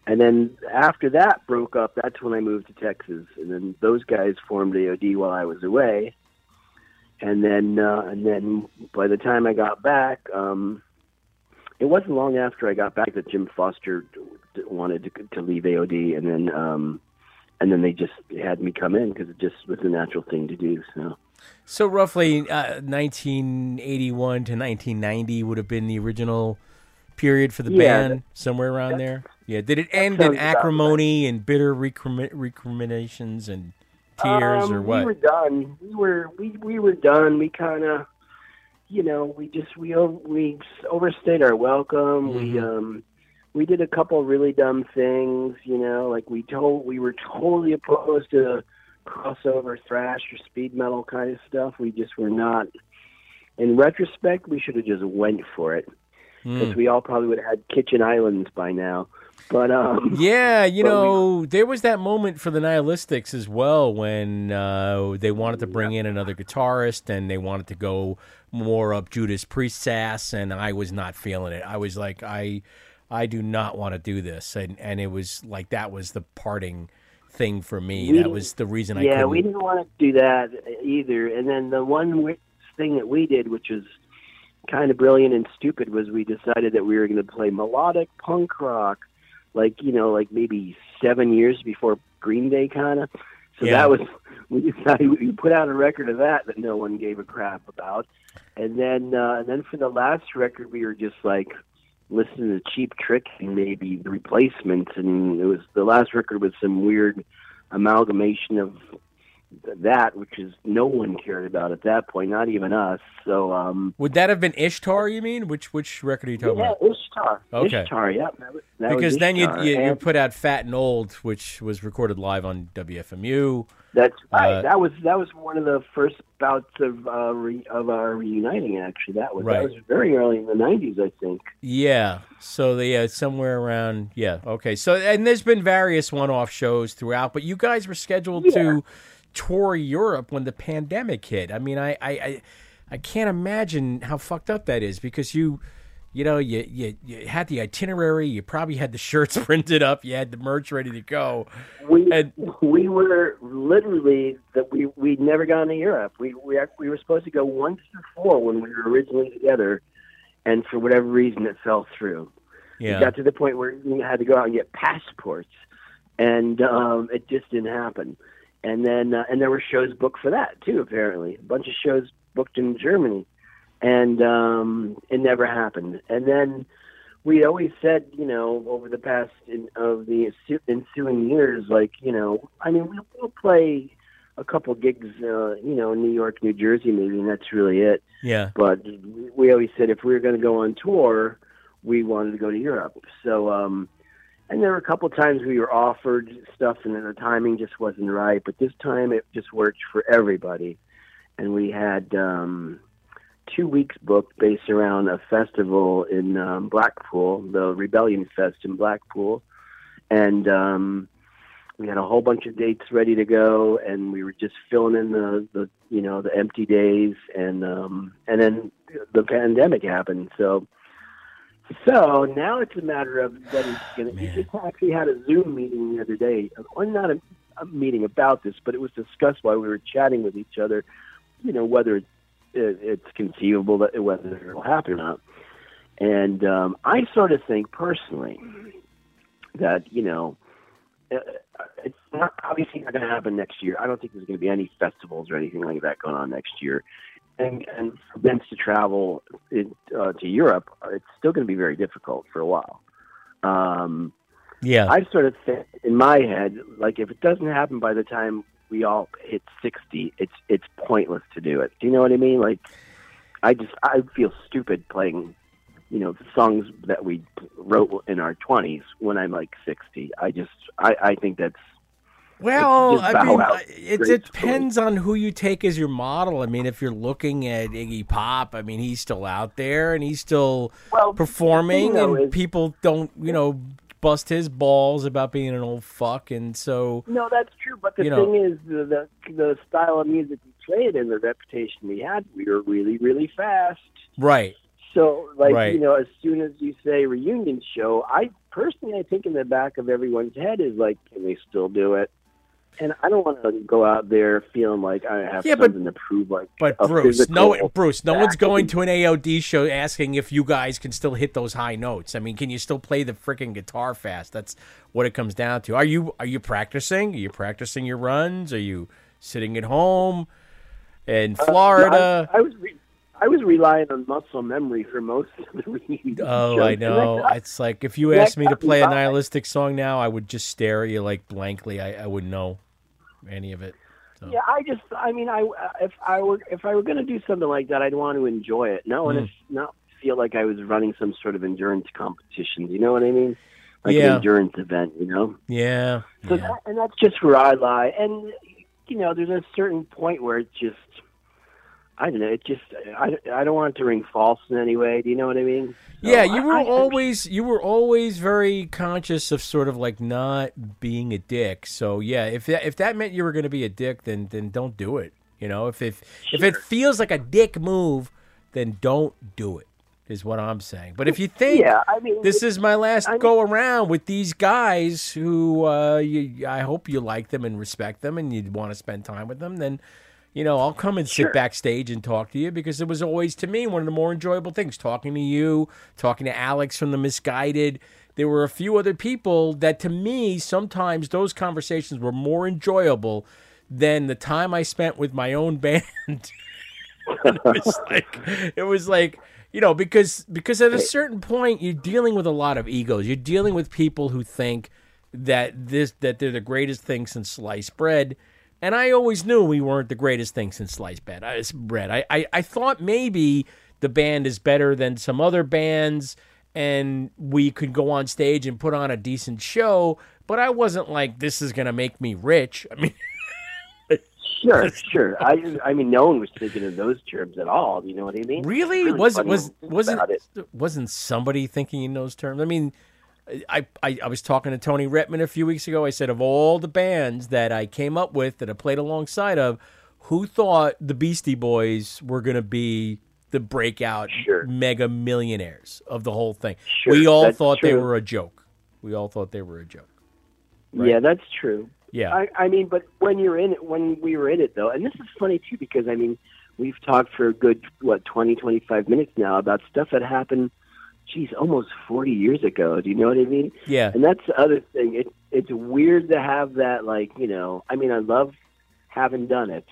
And then after that broke up, that's when I moved to Texas. And then those guys formed AOD while I was away. And then, uh, and then by the time I got back, um, it wasn't long after I got back that Jim Foster wanted to, to leave AOD, and then, um, and then they just had me come in because it just was a natural thing to do. So. So roughly uh, 1981 to 1990 would have been the original period for the Yeah, band, somewhere around there. Yeah. Did it end in acrimony and bitter recrimi- recriminations and tears, um, or what? We were done. We were we we were done. We kind of, you know, we just we we overstayed our welcome. We Mm-hmm. um we did a couple really dumb things. You know, like we told we were totally opposed to crossover thrash or speed metal kind of stuff. We just were not. In retrospect, we should have just went for it because Mm. we all probably would have had Kitchen Islands by now. But um, <laughs> Yeah, you but we- know, there was that moment for the Nihilistics as well when uh, they wanted to bring in another guitarist and they wanted to go more up Judas Priest ass, and I was not feeling it. I was like, I, I do not want to do this, and and it was like that was the parting thing for me. We that was the reason I yeah, couldn't. we didn't want to do that either. And then the one thing that we did, which was kind of brilliant and stupid, was we decided that we were going to play melodic punk rock, like you know, like maybe seven years before Green Day, kind of. So Yeah. that was <laughs> we decided we put out a record of that that no one gave a crap about, and then uh, and then for the last record we were just like listening to Cheap Trick and maybe the Replacements, and it was the last record was some weird amalgamation of that, which is no one cared about at that point, not even us. So um, Would that have been Ishtar? You mean which which record are you talking about? yeah, about? Ishtar, Okay. Ishtar, yeah, that was, that because then you, you you put out Fat and Old, which was recorded live on WFMU. That's right. Uh, that was that was one of the first bouts of uh, re, of our reuniting. Actually, that was Right. that was very early in the '90s, I think. Yeah. So they uh, somewhere around yeah. Okay. So and there's been various one-off shows throughout, but you guys were scheduled to tour Europe when the pandemic hit. I mean, I I I, I can't imagine how fucked up that is because you you know, you, you you had the itinerary, you probably had the shirts <laughs> printed up, you had the merch ready to go. We and we were literally that we we never gone to Europe. We we we were supposed to go once before when we were originally together, and for whatever reason it fell through. Yeah. It got to the point where you had to go out and get passports, and um, it just didn't happen. And then uh, and there were shows booked for that too. Apparently, a bunch of shows booked in Germany, and um, it never happened. And then we always said, you know, over the past in, of the ensuing years, like you know, I mean, we'll, we'll play a couple gigs, uh, you know, in New York, New Jersey, maybe, and that's really it. Yeah. But we- we always said if we were going to go on tour, we wanted to go to Europe. So, um, and there were a couple times we were offered stuff, and then the timing just wasn't right. But this time, it just worked for everybody, and we had um, two weeks booked based around a festival in um, Blackpool, the Rebellion Fest in Blackpool, and um, we had a whole bunch of dates ready to go, and we were just filling in the, the you know the empty days, and um, and then the pandemic happened, so. So now it's a matter of that it's going to. We just actually had a Zoom meeting the other day. Well, not a, a meeting about this, but it was discussed while we were chatting with each other. You know whether it, it, it's conceivable that whether it will happen or not. And um, I sort of think personally that you know uh, it's not obviously not going to happen next year. I don't think there's going to be any festivals or anything like that going on next year. And and for Vince to travel in, uh, to Europe, it's still going to be very difficult for a while. Um, Yeah. I sort of think in my head, like if it doesn't happen by the time we all hit sixty, it's it's pointless to do it. Do you know what I mean? Like, I just I feel stupid playing, you know, the songs that we wrote in our twenties when I'm like sixty. I just I I think that's Well, I mean, it depends on who you take as your model. I mean, if you're looking at Iggy Pop, I mean, he's still out there and he's still performing, though and people don't, you know, bust his balls about being an old fuck, and so No, that's true. But the You know- thing is, the, the the style of music we played and the reputation we had, we were really, really fast. right. So, like Right. you know, as soon as you say reunion show, I personally, I think in the back of everyone's head is like, can they still do it? And I don't want to go out there feeling like I have Yeah, but- something to prove. Like, But Bruce, no, Bruce, no one's going to an AOD show asking if you guys can still hit those high notes. I mean, can you still play the freaking guitar fast? That's what it comes down to. Are you are you practicing? Are you practicing your runs? Are you sitting at home in Uh, Florida? I, I was re- I was relying on muscle memory for most of the <laughs> reunion Oh. I know. got- It's like if you asked me to play a nihilistic song now, I would just stare at you like blankly. I, I wouldn't know any of it. Yeah, I just, I mean, I if I were if I were going to do something like that, I'd want to enjoy it. No, and Mm. it's not feel like I was running some sort of endurance competition. You know what I mean? Like Yeah. an endurance event. You know? Yeah. So that, and that's just where I lie. And you know, there's a certain point where it just, I don't know. It just, I, I don't want it to ring false in any way. Do you know what I mean? So Yeah, you were I- always you were always very conscious of sort of like not being a dick. So yeah, if that if that meant you were going to be a dick, then then don't do it. You know, if if if it feels like a dick move, then don't do it. Is what I'm saying. But if you think Yeah, I mean, this is my last go around with these guys who uh, you, I hope you like them and respect them and you want to spend time with them, then you know I'll come and sit Sure. backstage and talk to you because it was always to me one of the more enjoyable things talking to you, talking to Alex from the Misguided. There were a few other people that to me sometimes those conversations were more enjoyable than the time I spent with my own <laughs> band. it was like it was like you know because because at a certain point you're dealing with a lot of egos you're dealing with people who think that this that they're the greatest thing since sliced bread and i always knew we weren't the greatest thing since sliced bread i, bread. I, I, I thought maybe the band is better than some other bands and we could go on stage and put on a decent show but i wasn't like this is going to make me rich i mean <laughs> Sure, sure. I, I mean, no one was thinking in those terms at all. You know what I mean? Really? It's was was when you think wasn't it. wasn't somebody thinking in those terms? I mean, I, I I was talking to Tony Rettman a few weeks ago. I said of all the bands that I came up with that I played alongside of, who thought the Beastie Boys were going to be the breakout mega millionaires of the whole thing. Sure, we all thought they were a joke. We all thought they were a joke. Yeah, that's true. Yeah. I, I mean, but when you're in it, when we were in it, though, and this is funny too, because I mean, we've talked for a good what 20, 25 minutes now about stuff that happened, geez, almost forty years ago. Do you know what I mean? Yeah. And that's the other thing. It, it's weird to have that, like you know. I mean, I love having done it.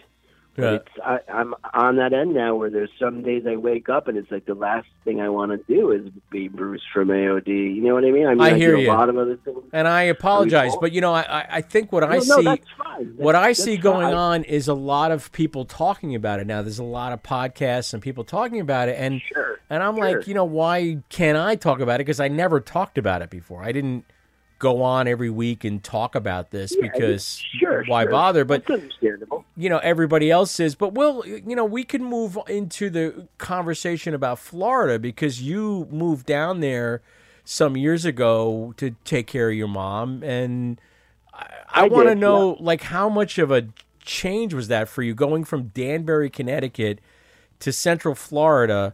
But Yeah. it's, I, I'm on that end now where there's some days I wake up and it's like the last thing I want to do is be Bruce from AOD. You know what I mean? I mean, I I, hear you. a lot of other things. And I apologize, but you know, I, I- I think what I No, no, see, that's fine. what I see going fine. on is a lot of people talking about it now. There's a lot of podcasts and people talking about it, and and I'm like, you know, why can't I talk about it? Because I never talked about it before. I didn't go on every week and talk about this Yeah, because sure, why sure. bother? But That's understandable. You know everybody else is but we'll you know we can move into the conversation about florida because you moved down there some years ago to take care of your mom. And i, I, I want to know like how much of a change was that for you going from danbury connecticut to central florida?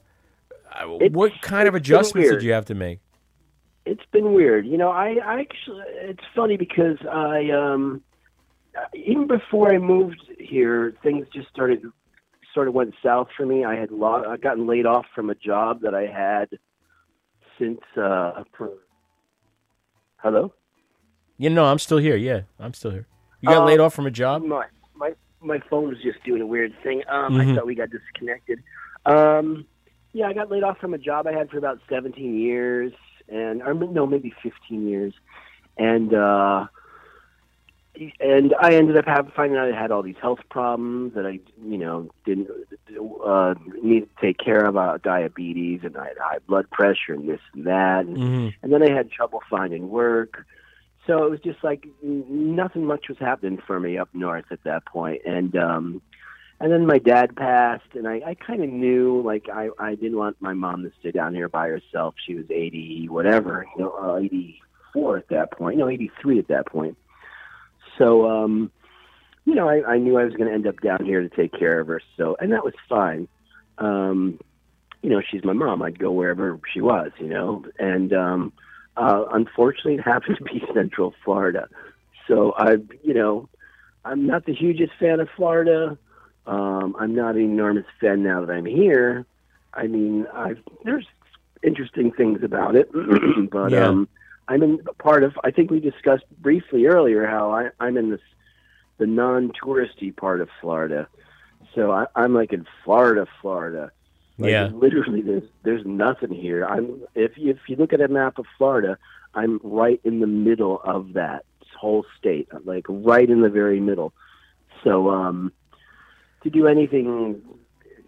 Uh, what kind of adjustments did you have to make? It's been weird. You know, I, I actually, it's funny because I, um, even before I moved here, things just started, sort of went south for me. I had lo- I gotten laid off from a job that I had since, uh, for, hello? you know i'm still here yeah i'm still here you got Um, laid off from a job My my my phone was just doing a weird thing. Um, Mhm. I thought we got disconnected. Um, yeah, I got laid off from a job I had for about 17 years, and or no, maybe 15 years, and uh, and I ended up having finding out I had all these health problems that I you know didn't uh, need to take care of, uh, diabetes, and I had high blood pressure and this and that, and, Mhm. and then I had trouble finding work. So it was just like nothing much was happening for me up north at that point, and um, and then my dad passed, and I, I kind of knew like I I didn't want my mom to stay down here by herself. She was eighty whatever, you know, uh, eighty four at that point, no, eighty three at that point. So um, you know, I, I knew I was going to end up down here to take care of her. So and that was fine. Um, you know, she's my mom. I'd go wherever she was, you know, and um, uh, unfortunately, it <laughs> happened to be Central Florida. So I, you know, I'm not the hugest fan of Florida. Um, I'm not an enormous fan now that I'm here. I mean, I've, there's interesting things about it, <clears throat> but Yeah. um, I'm in part of. I think we discussed briefly earlier how I, I'm in this the non-touristy part of Florida. So I, I'm like in Florida, Florida. Like, Yeah. literally, there's there's nothing here. I'm if you, if you look at a map of Florida, I'm right in the middle of that whole state, like right in the very middle. So um, to do anything,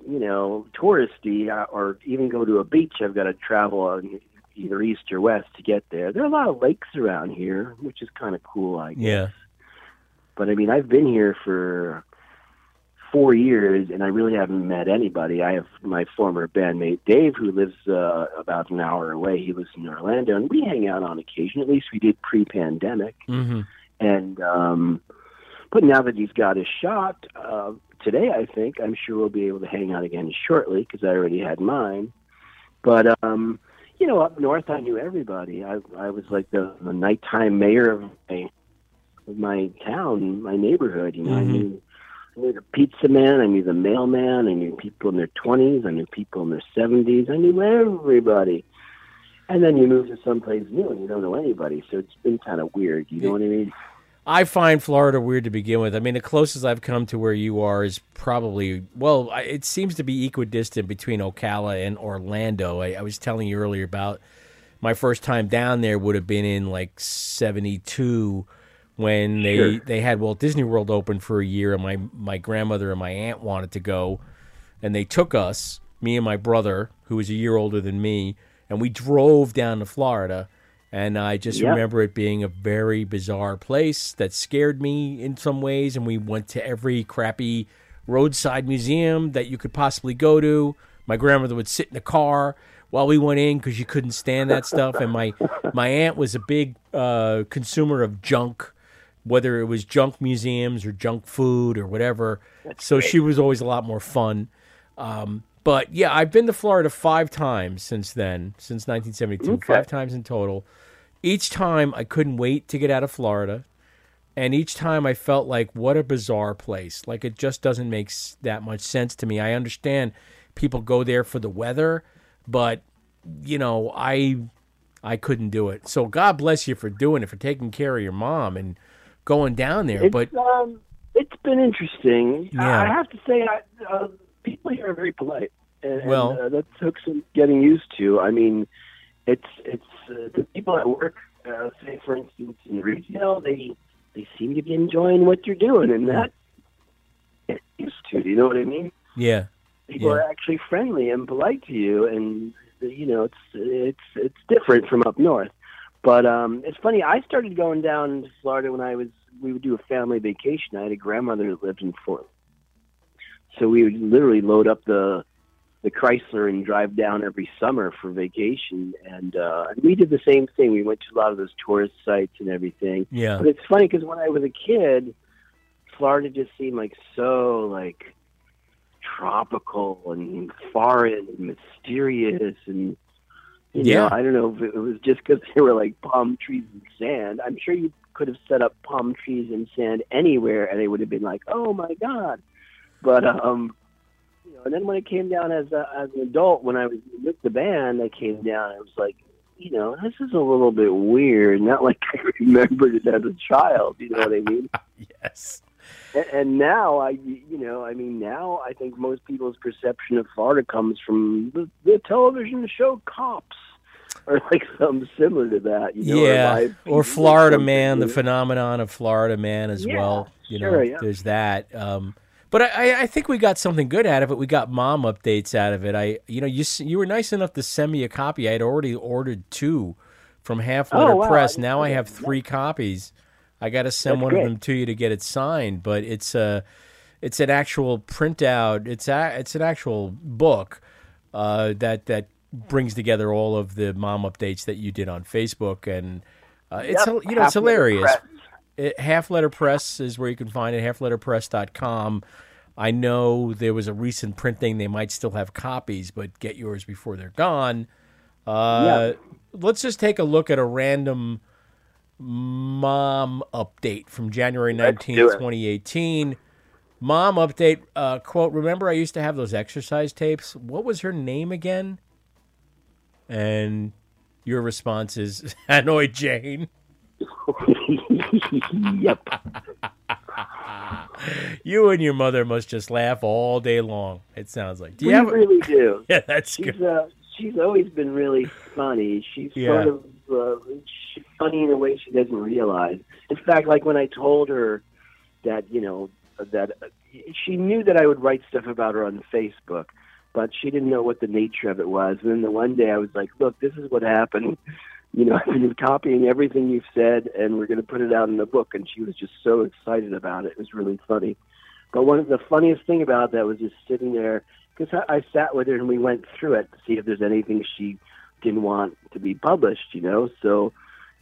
you know, touristy uh, or even go to a beach, I've got to travel on either east or west to get there. There are a lot of lakes around here, which is kind of cool, I guess. yeah But I mean, I've been here for four years, and I really haven't met anybody. I have my former bandmate Dave, who lives uh, about an hour away. He lives in Orlando, and we hang out on occasion. At least we did pre-pandemic. mm-hmm. And um, but now that he's got his shot uh, today, I think I'm sure we'll be able to hang out again shortly because I already had mine. But um, you know, up north, I knew everybody. I I was like the, the nighttime mayor of my of my town, my neighborhood. You know, I Mhm. knew I knew the pizza man, I knew the mailman, I knew people in their twenties, I knew people in their seventies, I knew everybody. And then you move to someplace new and you don't know anybody, so it's been kind of weird. You know what I mean? I find Florida weird to begin with. I mean, the closest I've come to where you are is probably well, it seems to be equidistant between Ocala and Orlando. I, I was telling you earlier about my first time down there would have been in like '72 when they Sure. they had Walt Disney World open for a year, and my my grandmother and my aunt wanted to go, and they took us, me and my brother, who was a year older than me, and we drove down to Florida. And I just Yep. remember it being a very bizarre place that scared me in some ways. And we went to every crappy roadside museum that you could possibly go to. My grandmother would sit in the car while we went in because you couldn't stand that stuff. And my <laughs> my aunt was a big uh, consumer of junk, whether it was junk museums or junk food or whatever. so she was always a lot more fun. Um, But yeah, I've been to Florida five times since then, since 1972. Okay. Five times in total. Each time I couldn't wait to get out of Florida. And each time I felt like, what a bizarre place. Like it just doesn't make that much sense to me. I understand people go there for the weather, but you know, I I couldn't do it. So God bless you for doing it, for taking care of your mom and going down there. It's, but um, it's been interesting. Yeah. I have to say, I, uh, people here are very polite, and, Well- and, uh, that took some getting used to. I mean, it's it's uh, the people at work. Uh, say, for instance, in retail, they they seem to be enjoying what you're doing, and that get used to. Do you know what I mean? yeah. People Yeah. are actually friendly and polite to you, and you know it's it's it's different from up north. But um, it's funny. I started going down to Florida when I was. We would do a family vacation. I had a grandmother that lived in Fort, so we would literally load up the the Chrysler and drive down every summer for vacation. And uh, we did the same thing. We went to a lot of those tourist sites and everything. Yeah. But it's funny because when I was a kid, Florida just seemed like so like tropical and foreign and mysterious and you Yeah. know, I don't know if it was just because <laughs> they were like palm trees and sand. I'm sure you could have set up palm trees and sand anywhere, and they would have been like, "Oh my god!" But um, you know, and then when it came down as a, as an adult, when I was with the band, I came down. I was like, you know, this is a little bit weird. Not like <laughs> I remembered it as a child. You know what I mean? <laughs> yes. And, and now I, you know, I mean, now I think most people's perception of Florida comes from the, the television show Cops, or like something similar to that. You know, yeah, Live or Florida Man, the phenomenon of Florida Man as Yeah, well. You know, yeah. there's that. Um, but I, I- think we got something good out of it. We got mom updates out of it. I, you know, you you were nice enough to send me a copy. I had already ordered two from Half Letter Oh, wow, Press. Now I have three copies. I got to send That's one of them to you to get it signed. But it's a, it's an actual printout. It's a, it's an actual book uh, that that brings together all of the mom updates that you did on Facebook, and uh, it's Yep, you know it's hilarious. Press. It, Half Letter Press is where you can find it. HalfLetterPress.com. I know there was a recent printing; they might still have copies, but get yours before they're gone. Uh, Let's just take a look at a random mom update from January Let's nineteenth, twenty eighteen. Mom update uh, quote: Remember, I used to have those exercise tapes. What was her name again? And your response is <laughs> Hanoi Jane. <laughs> yep. <laughs> You and your mother must just laugh all day long. It sounds like. Do you we have? really do. <laughs> Yeah, that's she's, good. Uh, she's always been really funny. She's Yeah. sort of uh, she's funny in a way she doesn't realize. In fact, like when I told her that you know that uh, she knew that I would write stuff about her on Facebook, but she didn't know what the nature of it was. And then the one day I was like, "Look, this is what happened." You know, <laughs> I've been copying everything you've said, and we're going to put it out in the book. And she was just so excited about it. It was really funny. But one of the funniest thing about that was just sitting there because I, I sat with her and we went through it to see if there's anything she didn't want to be published, you know. So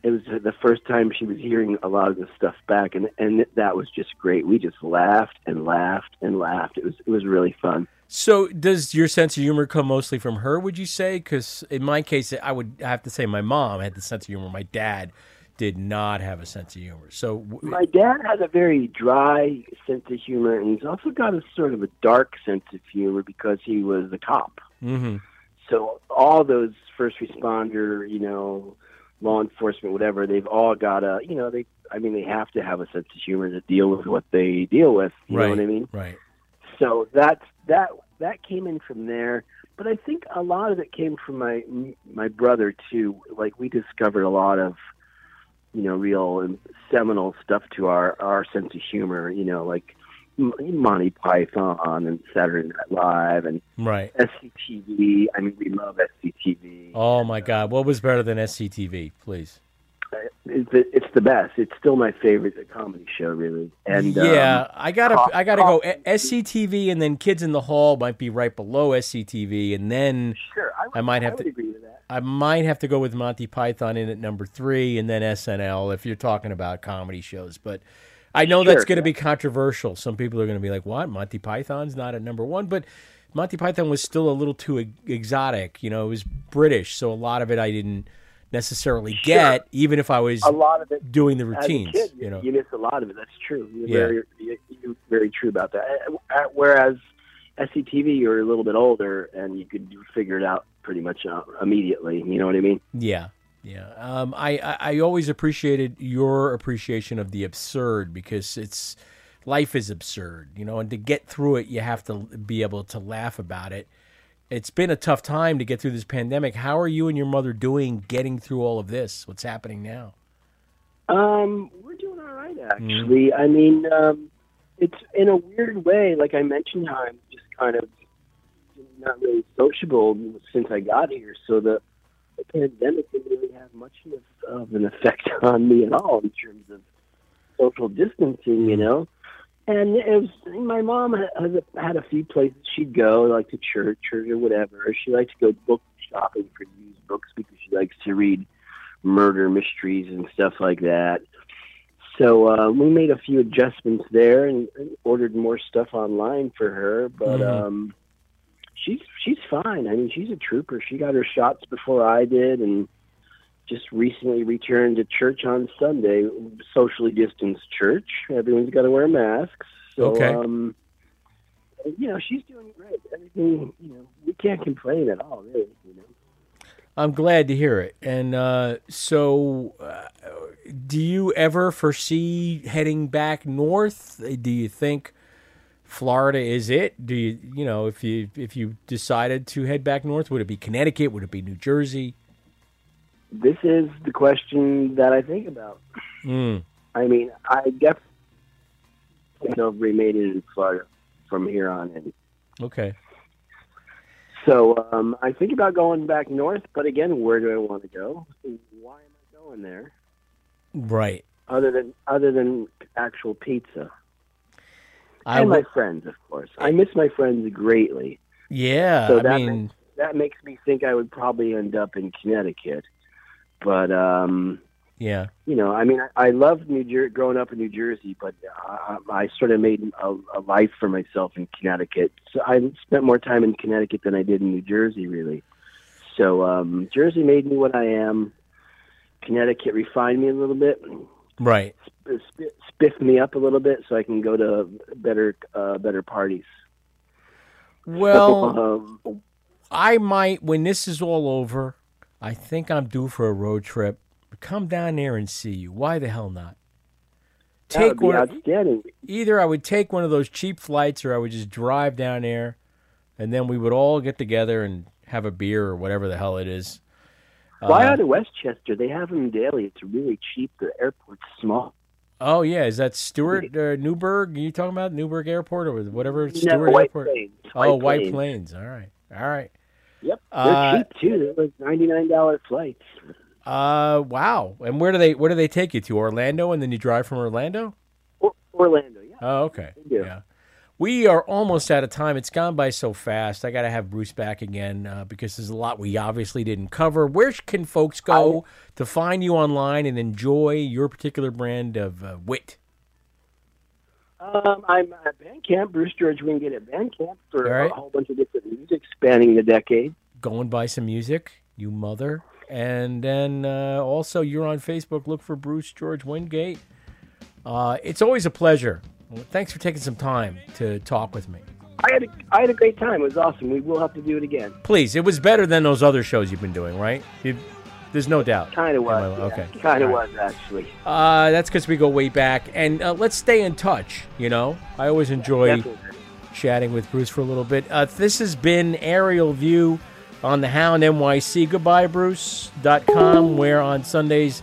it was the first time she was hearing a lot of this stuff back, and and that was just great. We just laughed and laughed and laughed. It was it was really fun. So, does your sense of humor come mostly from her? Would you say? Because in my case, I would have to say my mom had the sense of humor. My dad did not have a sense of humor. So, w- My dad has a very dry sense of humor, and he's also got a sort of a dark sense of humor because he was a cop. hmm So all those first responder, you know, law enforcement, whatever, they've all got a, you know, they. I mean, they have to have a sense of humor to deal with what they deal with. You right, know what I mean? right. So that's that. That came in from there, but I think a lot of it came from my my brother too. Like we discovered a lot of, you know, real and seminal stuff to our our sense of humor. You know, like Monty Python and Saturday Night Live and Right. SCTV. I mean, we love SCTV. Oh my God, what was better than SCTV? Please. It's the, it's the best. It's still my favorite comedy show, really. And yeah, um, I gotta, I gotta go. SCTV and then Kids in the Hall might be right below SCTV, and then Sure, I, would, might have I to. agree with that. I might have to go with Monty Python in at number three, and then SNL if you're talking about comedy shows. But I know that's going to be controversial. Some people are going to be like, "What? Monty Python's not at number one?" But Monty Python was still a little too exotic. You know, it was British, so a lot of it I didn't necessarily Sure. get, even if I was a lot of it doing the routines. kid, you know, you miss a lot of it. That's true. You're Yeah. very, you- you're very true about that. Whereas SCTV, you're a little bit older and you could figure it out pretty much uh, immediately. You know what I mean? Yeah, yeah. Um, I, I I always appreciated your appreciation of the absurd because it's life is absurd, you know, and to get through it, you have to be able to laugh about it. It's been a tough time to get through this pandemic. How are you and your mother doing getting through all of this? What's happening now? Um, we're doing all right, actually. I mean, um, it's in a weird way. Like I mentioned, how I'm just kind of not really sociable since I got here. So the, the pandemic didn't really have much of, of an effect <laughs> on me at all in terms of social distancing, you know. And it was my mom has a, had a few places she'd go, like to church or whatever. She liked to go book shopping for used books because she likes to read murder mysteries and stuff like that. So uh, we made a few adjustments there and, and ordered more stuff online for her. But Mhm. um, she's she's fine. I mean, she's a trooper. She got her shots before I did, and just recently returned to church on Sunday, socially distanced church. Everyone's got to wear masks. So, Okay. um, you know, she's doing great. Everything, you know, we can't complain at all, really. You know. I'm glad to hear it. And uh, so, uh, do you ever foresee heading back north? Do you think Florida is it? Do you, you know, if you if you decided to head back north, would it be Connecticut? Would it be New Jersey? This is the question that I think about. Mm. I mean, I definitely have remained in Florida from here on in. Okay. So um, I think about going back north, but again, where do I want to go? Why am I going there? Right. Other than other than actual pizza I and my would- friends, of course. I miss my friends greatly. Yeah. so I that mean, makes, that makes me think I would probably end up in Connecticut. But um, yeah. you know, I mean, I, I loved New Jersey, growing up in New Jersey, but I, I sort of made a, a life for myself in Connecticut. So I spent more time in Connecticut than I did in New Jersey, really. So um, Jersey made me what I am. Connecticut refined me a little bit, Right. sp- spiffed me up a little bit, so I can go to better, uh, better parties. Well, <laughs> um, I might when this is all over. I think I'm due for a road trip. Come down there and see you. Why the hell not? Take one. outstanding. Either I would take one of those cheap flights, or I would just drive down there, and then we would all get together and have a beer or whatever the hell it is. Fly Uh, out of Westchester. They have them daily. It's really cheap. The airport's small. Oh yeah, is that Stewart uh, Newburgh? Are you talking about Newburgh Airport or whatever No, Stewart White Airport? Plains. Oh, White White Plains. Plains. All right, all right. Yep, they're Uh, cheap too. They're like ninety nine dollar flights. Uh, wow. And where do they where do they take you to? Orlando, and then you drive from Orlando. Orlando, yeah. Oh, okay. Yeah. Yeah. We are almost out of time. It's gone by so fast. I got to have Bruce back again uh, because there's a lot we obviously didn't cover. Where can folks go to find you online and enjoy your particular brand of uh, wit? Um, I'm at Bandcamp, Bruce George Wingate at Bandcamp for right. a whole bunch of different music spanning the decade. Go and buy some music, you mother. And then uh, also, you're on Facebook. Look for Bruce George Wingate. Uh, it's always a pleasure. Well, thanks for taking some time to talk with me. I had a, I had a great time. It was awesome. We will have to do it again. Please, it was better than those other shows you've been doing, right? You, there's no doubt. Kind of was. I- Okay. Kind of right. was actually. Uh, that's because we go way back, and uh, let's stay in touch. You know, I always enjoy chatting with Bruce for a little bit. Uh, this has been Aerial View on the Hound NYC. Goodbye, Bruce.com, where on Sundays,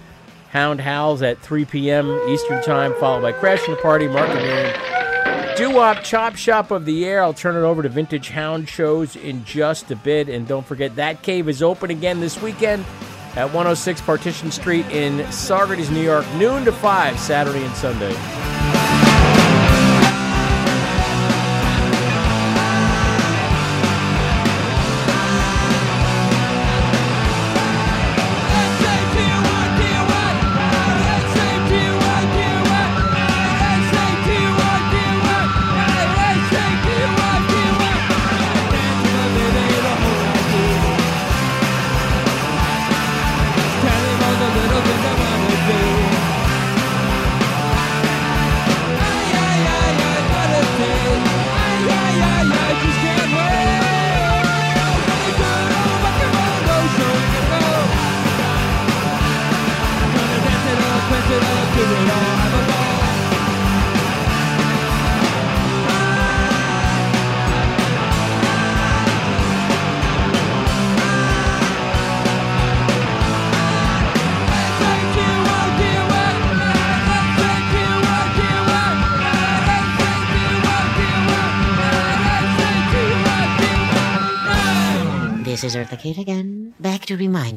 Hound howls at 3 p.m. Eastern Time, followed by Crashing the Party, Mark Levine. Doo-Wop Chop Shop of the Air. I'll turn it over to Vintage Hound shows in just a bit. And don't forget, that cave is open again this weekend at 106 Partition Street in Saugerties, New York, noon to 5, Saturday and Sunday.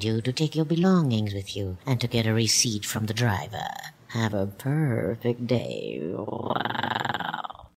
You to take your belongings with you and to get a receipt from the driver. Have a perfect day.